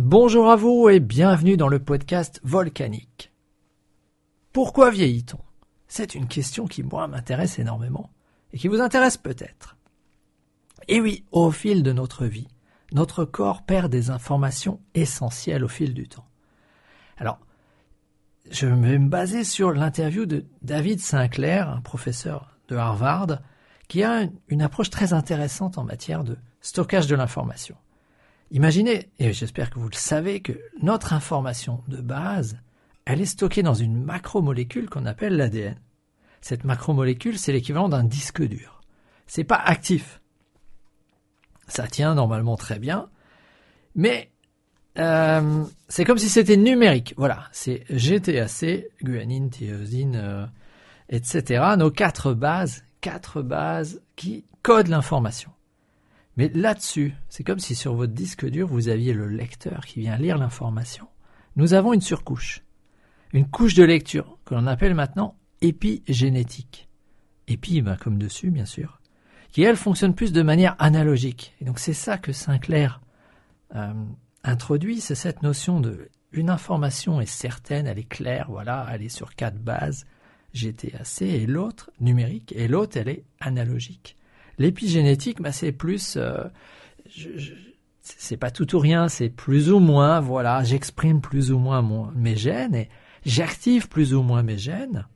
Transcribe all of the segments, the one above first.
Bonjour à vous et bienvenue dans le podcast Volcanique. Pourquoi vieillit-on? C'est une question qui, moi, m'intéresse énormément et qui vous intéresse peut-être. Et oui, au fil de notre vie, notre corps perd des informations essentielles au fil du temps. Alors, je vais me baser sur l'interview de David Sinclair, un professeur de Harvard, qui a une approche très intéressante en matière de stockage de l'information. Imaginez, et j'espère que vous le savez, que notre information de base, elle est stockée dans une macromolécule qu'on appelle l'ADN. Cette macromolécule, c'est l'équivalent d'un disque dur. C'est pas actif. Ça tient normalement très bien, mais euh, c'est comme si c'était numérique. Voilà, c'est GTAC, guanine, tyrosine, euh, etc. Nos quatre bases, quatre bases qui codent l'information. Mais là-dessus, c'est comme si sur votre disque dur, vous aviez le lecteur qui vient lire l'information. Nous avons une surcouche, une couche de lecture que l'on appelle maintenant épigénétique. Épi, ben, comme dessus, bien sûr, qui elle fonctionne plus de manière analogique. Et donc c'est ça que Sinclair euh, introduit, c'est cette notion de une information est certaine, elle est claire, voilà, elle est sur quatre bases, GTAC, et l'autre numérique, et l'autre elle est analogique. L'épigénétique, bah, c'est plus, euh, c'est pas tout ou rien, c'est plus ou moins, voilà, j'exprime plus ou moins mon, mes gènes et j'active plus ou moins mes gènes.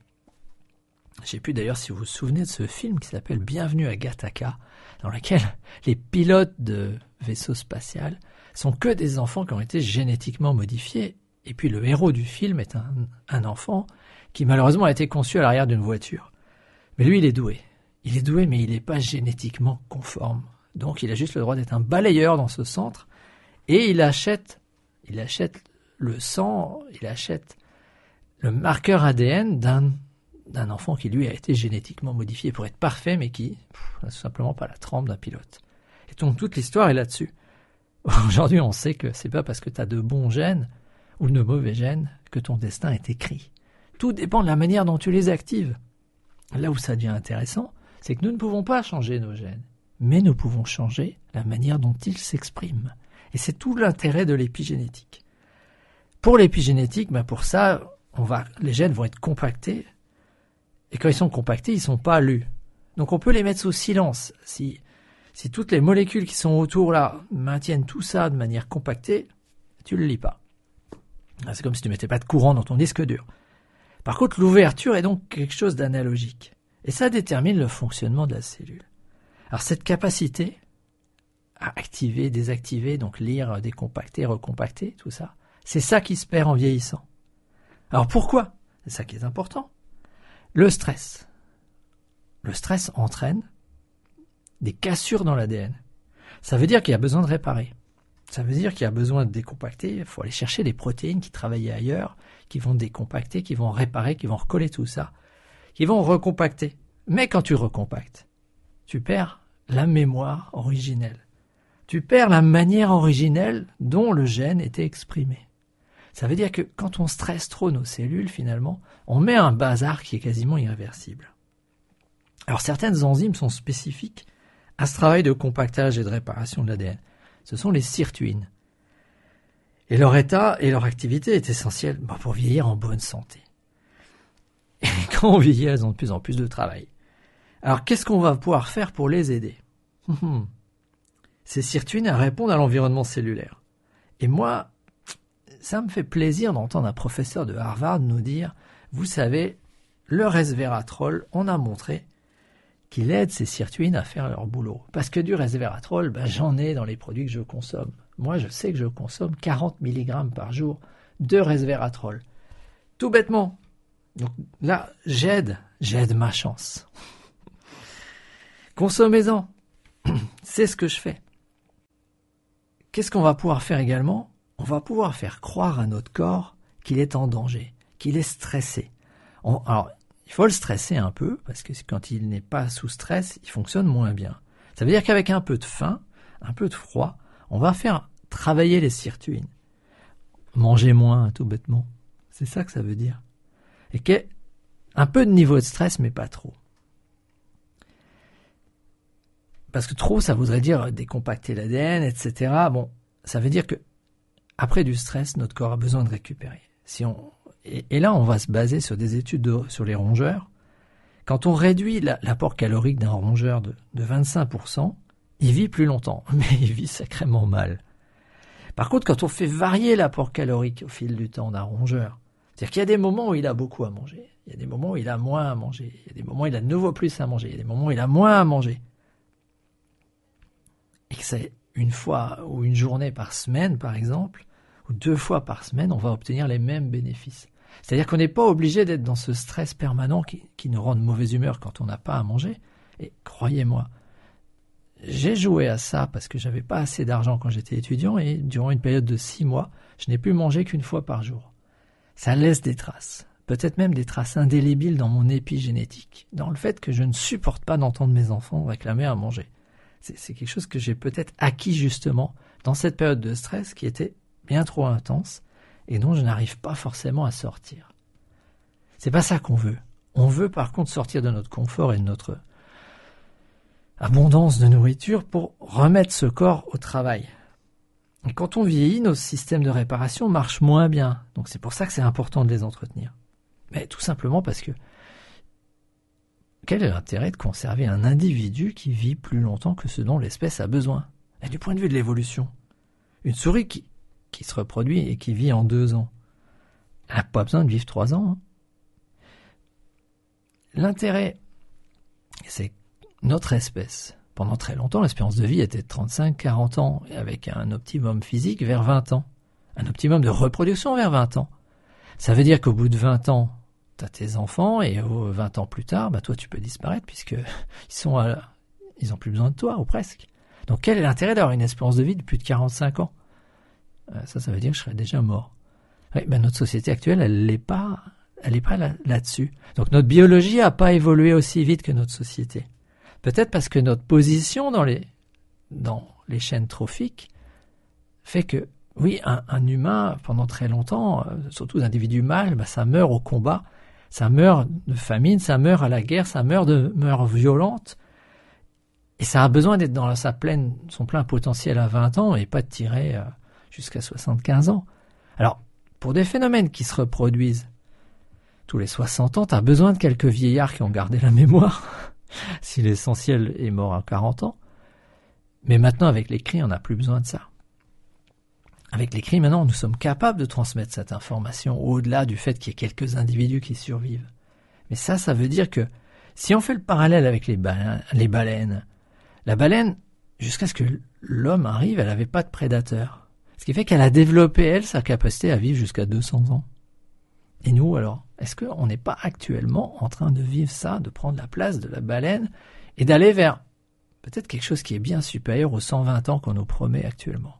Je sais plus d'ailleurs si vous vous souvenez de ce film qui s'appelle Bienvenue à Gattaca, dans lequel les pilotes de vaisseaux spatial sont que des enfants qui ont été génétiquement modifiés. Et puis le héros du film est un, un enfant qui malheureusement a été conçu à l'arrière d'une voiture. Mais lui, il est doué. Il est doué, mais il n'est pas génétiquement conforme. Donc il a juste le droit d'être un balayeur dans ce centre. Et il achète, il achète le sang, il achète le marqueur ADN d'un enfant qui lui a été génétiquement modifié pour être parfait, mais qui n'a tout simplement pas la trempe d'un pilote. Et donc toute l'histoire est là-dessus. Aujourd'hui, on sait que c'est pas parce que tu as de bons gènes ou de mauvais gènes que ton destin est écrit. Tout dépend de la manière dont tu les actives. Là où ça devient intéressant, c'est que nous ne pouvons pas changer nos gènes, mais nous pouvons changer la manière dont ils s'expriment. Et c'est tout l'intérêt de l'épigénétique. Pour l'épigénétique, ben pour ça, les gènes vont être compactés, et quand ils sont compactés, ils ne sont pas lus. Donc on peut les mettre sous silence. Si, si toutes les molécules qui sont autour là maintiennent tout ça de manière compactée, tu ne le lis pas. C'est comme si tu mettais pas de courant dans ton disque dur. Par contre, l'ouverture est donc quelque chose d'analogique. Et ça détermine le fonctionnement de la cellule. Alors cette capacité à activer, désactiver, donc lire, décompacter, recompacter, tout ça, c'est ça qui se perd en vieillissant. Alors pourquoi? C'est ça qui est important. Le stress. Le stress entraîne des cassures dans l'ADN. Ça veut dire qu'il y a besoin de réparer. Ça veut dire qu'il y a besoin de décompacter. Il faut aller chercher des protéines qui travaillaient ailleurs, qui vont décompacter, qui vont réparer, qui vont recoller tout ça qui vont recompacter. Mais quand tu recompactes, tu perds la mémoire originelle. Tu perds la manière originelle dont le gène était exprimé. Ça veut dire que quand on stresse trop nos cellules, finalement, on met un bazar qui est quasiment irréversible. Alors certaines enzymes sont spécifiques à ce travail de compactage et de réparation de l'ADN. Ce sont les sirtuines. Et leur état et leur activité est essentielle pour vieillir en bonne santé. Et quand on vieillit, elles ont de plus en plus de travail. Alors qu'est-ce qu'on va pouvoir faire pour les aider? Ces sirtuines répondent à l'environnement cellulaire. Et moi, ça me fait plaisir d'entendre un professeur de Harvard nous dire, vous savez, le resveratrol, on a montré qu'il aide ces sirtuines à faire leur boulot. Parce que du resveratrol, ben, j'en ai dans les produits que je consomme. Moi, je sais que je consomme 40 mg par jour de resveratrol. Tout bêtement, donc là, j'aide, j'aide ma chance. Consommez-en. C'est ce que je fais. Qu'est-ce qu'on va pouvoir faire également? On va pouvoir faire croire à notre corps qu'il est en danger, qu'il est stressé. alors, il faut le stresser un peu, parce que quand il n'est pas sous stress, il fonctionne moins bien. Ça veut dire qu'avec un peu de faim, un peu de froid, on va faire travailler les sirtuines. Manger moins, tout bêtement. C'est ça que ça veut dire et un peu de niveau de stress, mais pas trop. Parce que trop, ça voudrait dire décompacter l'ADN, etc. Bon, ça veut dire que après du stress, notre corps a besoin de récupérer. Si on, et, là, on va se baser sur des études sur les rongeurs. Quand on réduit l'apport calorique d'un rongeur de, de 25%, il vit plus longtemps, mais il vit sacrément mal. Par contre, quand on fait varier l'apport calorique au fil du temps d'un rongeur, c'est-à-dire qu'il y a des moments où il a beaucoup à manger, il y a des moments où il a moins à manger, il y a des moments où il a de nouveau plus à manger, il y a des moments où il a moins à manger. Et que c'est une fois ou une journée par semaine, par exemple, ou deux fois par semaine, on va obtenir les mêmes bénéfices. C'est-à-dire qu'on n'est pas obligé d'être dans ce stress permanent qui, qui nous rend de mauvaise humeur quand on n'a pas à manger. Et croyez-moi, j'ai joué à ça parce que j'avais pas assez d'argent quand j'étais étudiant et durant une période de six mois, je n'ai pu manger qu'une fois par jour. Ça laisse des traces, peut-être même des traces indélébiles dans mon épigénétique, dans le fait que je ne supporte pas d'entendre mes enfants réclamer à manger. C'est quelque chose que j'ai peut-être acquis justement dans cette période de stress qui était bien trop intense et dont je n'arrive pas forcément à sortir. C'est pas ça qu'on veut. On veut par contre sortir de notre confort et de notre abondance de nourriture pour remettre ce corps au travail. Quand on vieillit, nos systèmes de réparation marchent moins bien. Donc c'est pour ça que c'est important de les entretenir. Mais tout simplement parce que quel est l'intérêt de conserver un individu qui vit plus longtemps que ce dont l'espèce a besoin? Et du point de vue de l'évolution, une souris qui, qui se reproduit et qui vit en deux ans, elle n'a pas besoin de vivre trois ans. Hein. L'intérêt, c'est notre espèce. Pendant très longtemps, l'espérance de vie était de 35-40 ans, avec un optimum physique vers 20 ans. Un optimum de reproduction vers 20 ans. Ça veut dire qu'au bout de 20 ans, tu as tes enfants, et 20 ans plus tard, bah toi tu peux disparaître, puisque ils sont ils ont plus besoin de toi, ou presque. Donc quel est l'intérêt d'avoir une espérance de vie de plus de 45 ans? Euh, Ça, ça veut dire que je serais déjà mort. ben notre société actuelle, elle n'est pas, elle est pas là-dessus. Donc notre biologie n'a pas évolué aussi vite que notre société. Peut-être parce que notre position dans les, chaînes trophiques fait que, oui, un, humain, pendant très longtemps, euh, surtout d'individus mâles, bah, ça meurt au combat, ça meurt de famine, ça meurt à la guerre, ça meurt de mort violente, et ça a besoin d'être dans sa pleine, son plein potentiel à 20 ans et pas de tirer euh, jusqu'à 75 ans. Alors, pour des phénomènes qui se reproduisent tous les 60 ans, tu as besoin de quelques vieillards qui ont gardé la mémoire si l'essentiel est mort à 40 ans. Mais maintenant, avec l'écrit, on n'a plus besoin de ça. Avec l'écrit, maintenant, nous sommes capables de transmettre cette information au-delà du fait qu'il y ait quelques individus qui survivent. Mais ça, ça veut dire que si on fait le parallèle avec les baleines, les baleines la baleine, jusqu'à ce que l'homme arrive, elle n'avait pas de prédateur. Ce qui fait qu'elle a développé, elle, sa capacité à vivre jusqu'à 200 ans. Et nous, alors, est-ce qu'on n'est pas actuellement en train de vivre ça, de prendre la place de la baleine et d'aller vers peut-être quelque chose qui est bien supérieur aux 120 ans qu'on nous promet actuellement?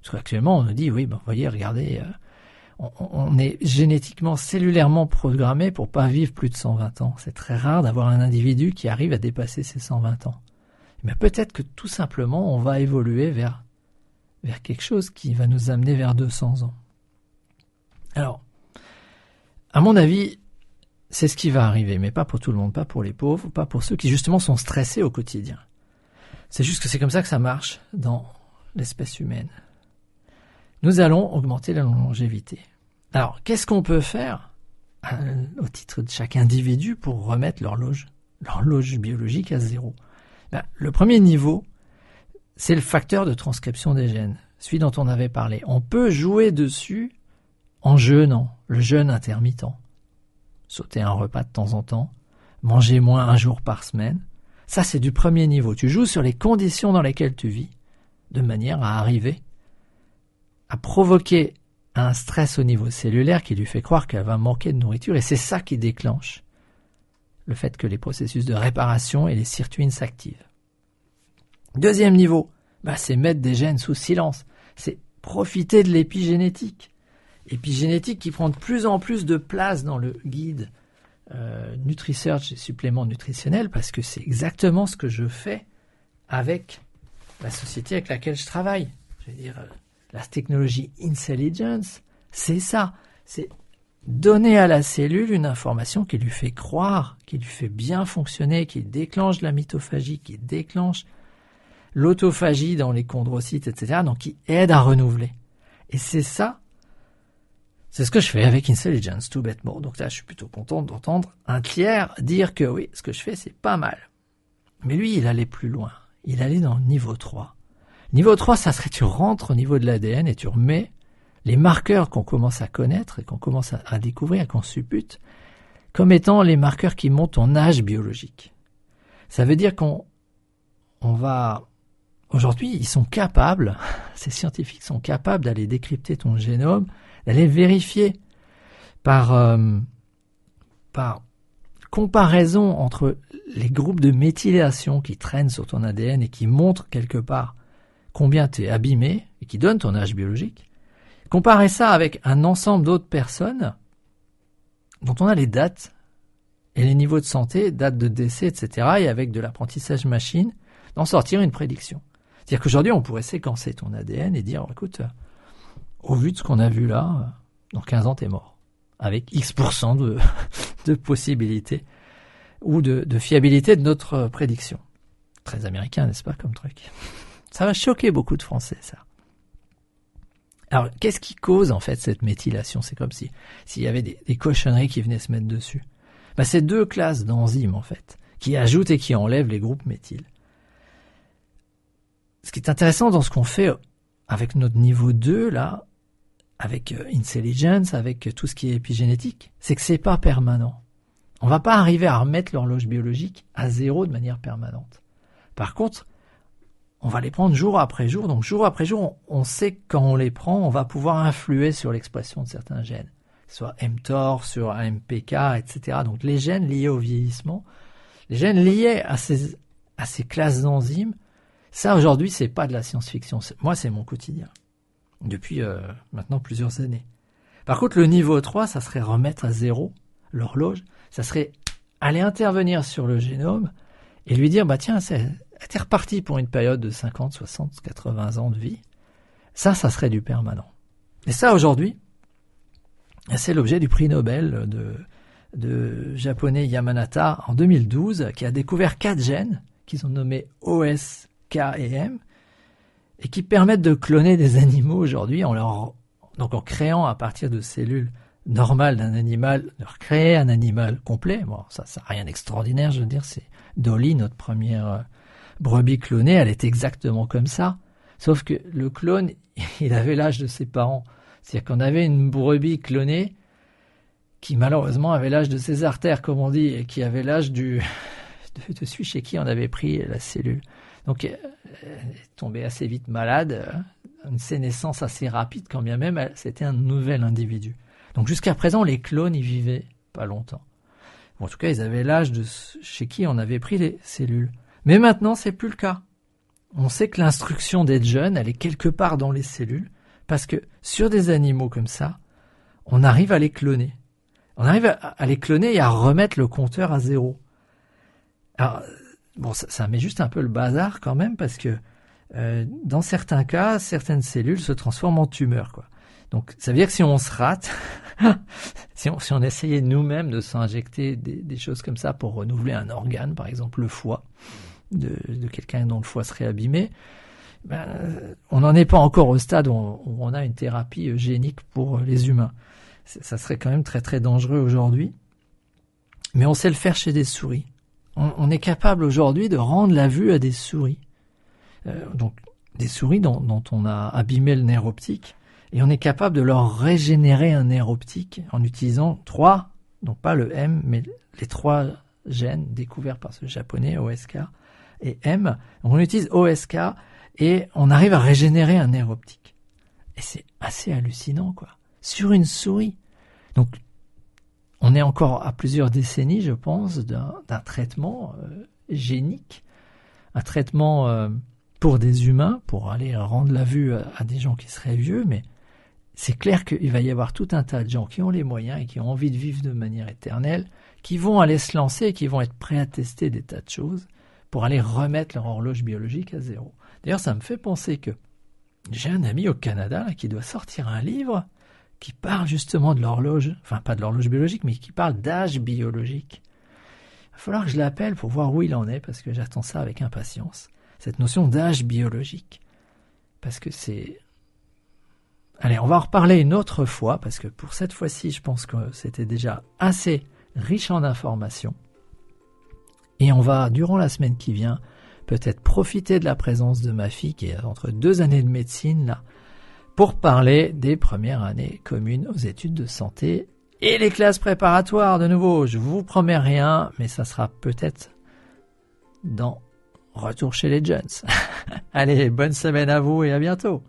Parce qu'actuellement, on nous dit, oui, ben, voyez, regardez, euh, on, est génétiquement, cellulairement programmé pour pas vivre plus de 120 ans. C'est très rare d'avoir un individu qui arrive à dépasser ses 120 ans. Mais peut-être que tout simplement, on va évoluer vers, vers quelque chose qui va nous amener vers 200 ans. Alors, à mon avis, c'est ce qui va arriver, mais pas pour tout le monde, pas pour les pauvres, pas pour ceux qui justement sont stressés au quotidien. C'est juste que c'est comme ça que ça marche dans l'espèce humaine. Nous allons augmenter la longévité. Alors, qu'est-ce qu'on peut faire euh, au titre de chaque individu pour remettre l'horloge, l'horloge biologique à zéro? Ben, Le premier niveau, c'est le facteur de transcription des gènes, celui dont on avait parlé. On peut jouer dessus en jeûnant, le jeûne intermittent. Sauter un repas de temps en temps, manger moins un jour par semaine. Ça, c'est du premier niveau. Tu joues sur les conditions dans lesquelles tu vis, de manière à arriver à provoquer un stress au niveau cellulaire qui lui fait croire qu'elle va manquer de nourriture, et c'est ça qui déclenche le fait que les processus de réparation et les sirtuines s'activent. Deuxième niveau, bah, c'est mettre des gènes sous silence, c'est profiter de l'épigénétique épigénétique qui prend de plus en plus de place dans le guide euh, NutriSearch et suppléments nutritionnels parce que c'est exactement ce que je fais avec la société avec laquelle je travaille. Je veux dire, euh, la technologie Intelligence, c'est ça. C'est donner à la cellule une information qui lui fait croire, qui lui fait bien fonctionner, qui déclenche la mitophagie, qui déclenche l'autophagie dans les chondrocytes, etc. Donc qui aide à renouveler. Et c'est ça, c'est ce que je fais avec Intelligence, tout bêtement. Donc là, je suis plutôt content d'entendre un tiers dire que oui, ce que je fais, c'est pas mal. Mais lui, il allait plus loin. Il allait dans le niveau 3. Niveau 3, ça serait tu rentres au niveau de l'ADN et tu remets les marqueurs qu'on commence à connaître et qu'on commence à, découvrir qu'on suppute comme étant les marqueurs qui montent ton âge biologique. Ça veut dire qu'on on va aujourd'hui, ils sont capables, ces scientifiques sont capables d'aller décrypter ton génome, d'aller vérifier par euh, par comparaison entre les groupes de méthylation qui traînent sur ton ADN et qui montrent quelque part combien tu es abîmé et qui donnent ton âge biologique, comparer ça avec un ensemble d'autres personnes dont on a les dates et les niveaux de santé, dates de décès, etc., et avec de l'apprentissage machine, d'en sortir une prédiction. C'est-à-dire qu'aujourd'hui, on pourrait séquencer ton ADN et dire, écoute, au vu de ce qu'on a vu là, dans 15 ans, t'es mort. Avec X% de, de possibilités ou de, de fiabilité de notre prédiction. Très américain, n'est-ce pas, comme truc? Ça va choquer beaucoup de Français, ça. Alors, qu'est-ce qui cause en fait cette méthylation? C'est comme si s'il y avait des, cochonneries qui venaient se mettre dessus. Bah, c'est deux classes d'enzymes en fait, qui ajoutent et qui enlèvent les groupes méthyl. Ce qui est intéressant dans ce qu'on fait avec notre niveau 2 là, avec euh, Intelligence, avec tout ce qui est épigénétique, c'est que c'est pas permanent. On va pas arriver à remettre l'horloge biologique à zéro de manière permanente. Par contre, on va les prendre jour après jour. Donc jour après jour, on, sait que quand on les prend, on va pouvoir influer sur l'expression de certains gènes, soit mTOR, sur MPK, etc. Donc les gènes liés au vieillissement, les gènes liés à ces, à ces classes d'enzymes, ça aujourd'hui, c'est pas de la science-fiction. Moi, c'est mon quotidien depuis euh, maintenant plusieurs années. Par contre, le niveau 3, ça serait remettre à zéro l'horloge, ça serait aller intervenir sur le génome et lui dire, bah tiens, était reparti pour une période de 50, 60, 80 ans de vie, ça, ça serait du permanent. Et ça, aujourd'hui, c'est l'objet du prix Nobel de, de japonais Yamanata en 2012, qui a découvert quatre gènes qu'ils ont nommés OS, et M, et qui permettent de cloner des animaux aujourd'hui en leur, donc en créant à partir de cellules normales d'un animal, de recréer un animal complet. Bon, ça, ça n'a rien d'extraordinaire, je veux dire, c'est Dolly, notre première brebis clonée, elle est exactement comme ça. Sauf que le clone, il avait l'âge de ses parents. C'est-à-dire qu'on avait une brebis clonée qui malheureusement avait l'âge de ses artères, comme on dit, et qui avait l'âge du de, celui chez qui on avait pris la cellule. Donc, elle est tombée assez vite malade, une sénescence assez rapide, quand bien même c'était un nouvel individu. Donc jusqu'à présent, les clones y vivaient pas longtemps. en tout cas, ils avaient l'âge de chez qui on avait pris les cellules. Mais maintenant, c'est plus le cas. On sait que l'instruction d'être jeune, elle est quelque part dans les cellules, parce que sur des animaux comme ça, on arrive à les cloner. On arrive à, les cloner et à remettre le compteur à zéro. Alors, bon, ça, met juste un peu le bazar quand même, parce que euh, dans certains cas, certaines cellules se transforment en tumeurs, quoi. Donc, ça veut dire que si on se rate, si, on, on essayait nous-mêmes de s'injecter des, des, choses comme ça pour renouveler un organe, par exemple le foie, de, quelqu'un dont le foie serait abîmé, ben, on n'en est pas encore au stade où on, a une thérapie génique pour les humains. Ça serait quand même très très dangereux aujourd'hui. Mais on sait le faire chez des souris. On, est capable aujourd'hui de rendre la vue à des souris. Euh, donc des souris dont, on a abîmé le nerf optique. Et on est capable de leur régénérer un nerf optique en utilisant trois, donc pas le M, mais les trois gènes découverts par ce japonais OSK, et M. on utilise OSK et on arrive à régénérer un nerf optique. Et c'est assez hallucinant, quoi. Sur une souris. On est encore à plusieurs décennies, je pense, d'un traitement euh, génique, un traitement euh, pour des humains, pour aller rendre la vue à, des gens qui seraient vieux, mais c'est clair qu'il va y avoir tout un tas de gens qui ont les moyens et qui ont envie de vivre de manière éternelle, qui vont aller se lancer et qui vont être prêts à tester des tas de choses pour aller remettre leur horloge biologique à zéro. D'ailleurs, ça me fait penser que j'ai un ami au Canada qui doit sortir un livre qui parle justement de l'horloge, enfin pas de l'horloge biologique, mais qui parle d'âge biologique. Il va falloir que je l'appelle pour voir où il en est, parce que j'attends ça avec impatience. Cette notion d'âge biologique. Parce que c'est Allez, on va en reparler une autre fois, parce que pour cette fois-ci, je pense que c'était déjà assez riche en informations. Et on va, durant la semaine qui vient, peut-être profiter de la présence de ma fille qui est entre deux années de médecine là, pour parler des premières années communes aux études de santé et les classes préparatoires de nouveau. Je vous promets rien, mais ça sera peut-être dans Retour chez les Jones. Allez, bonne semaine à vous et à bientôt.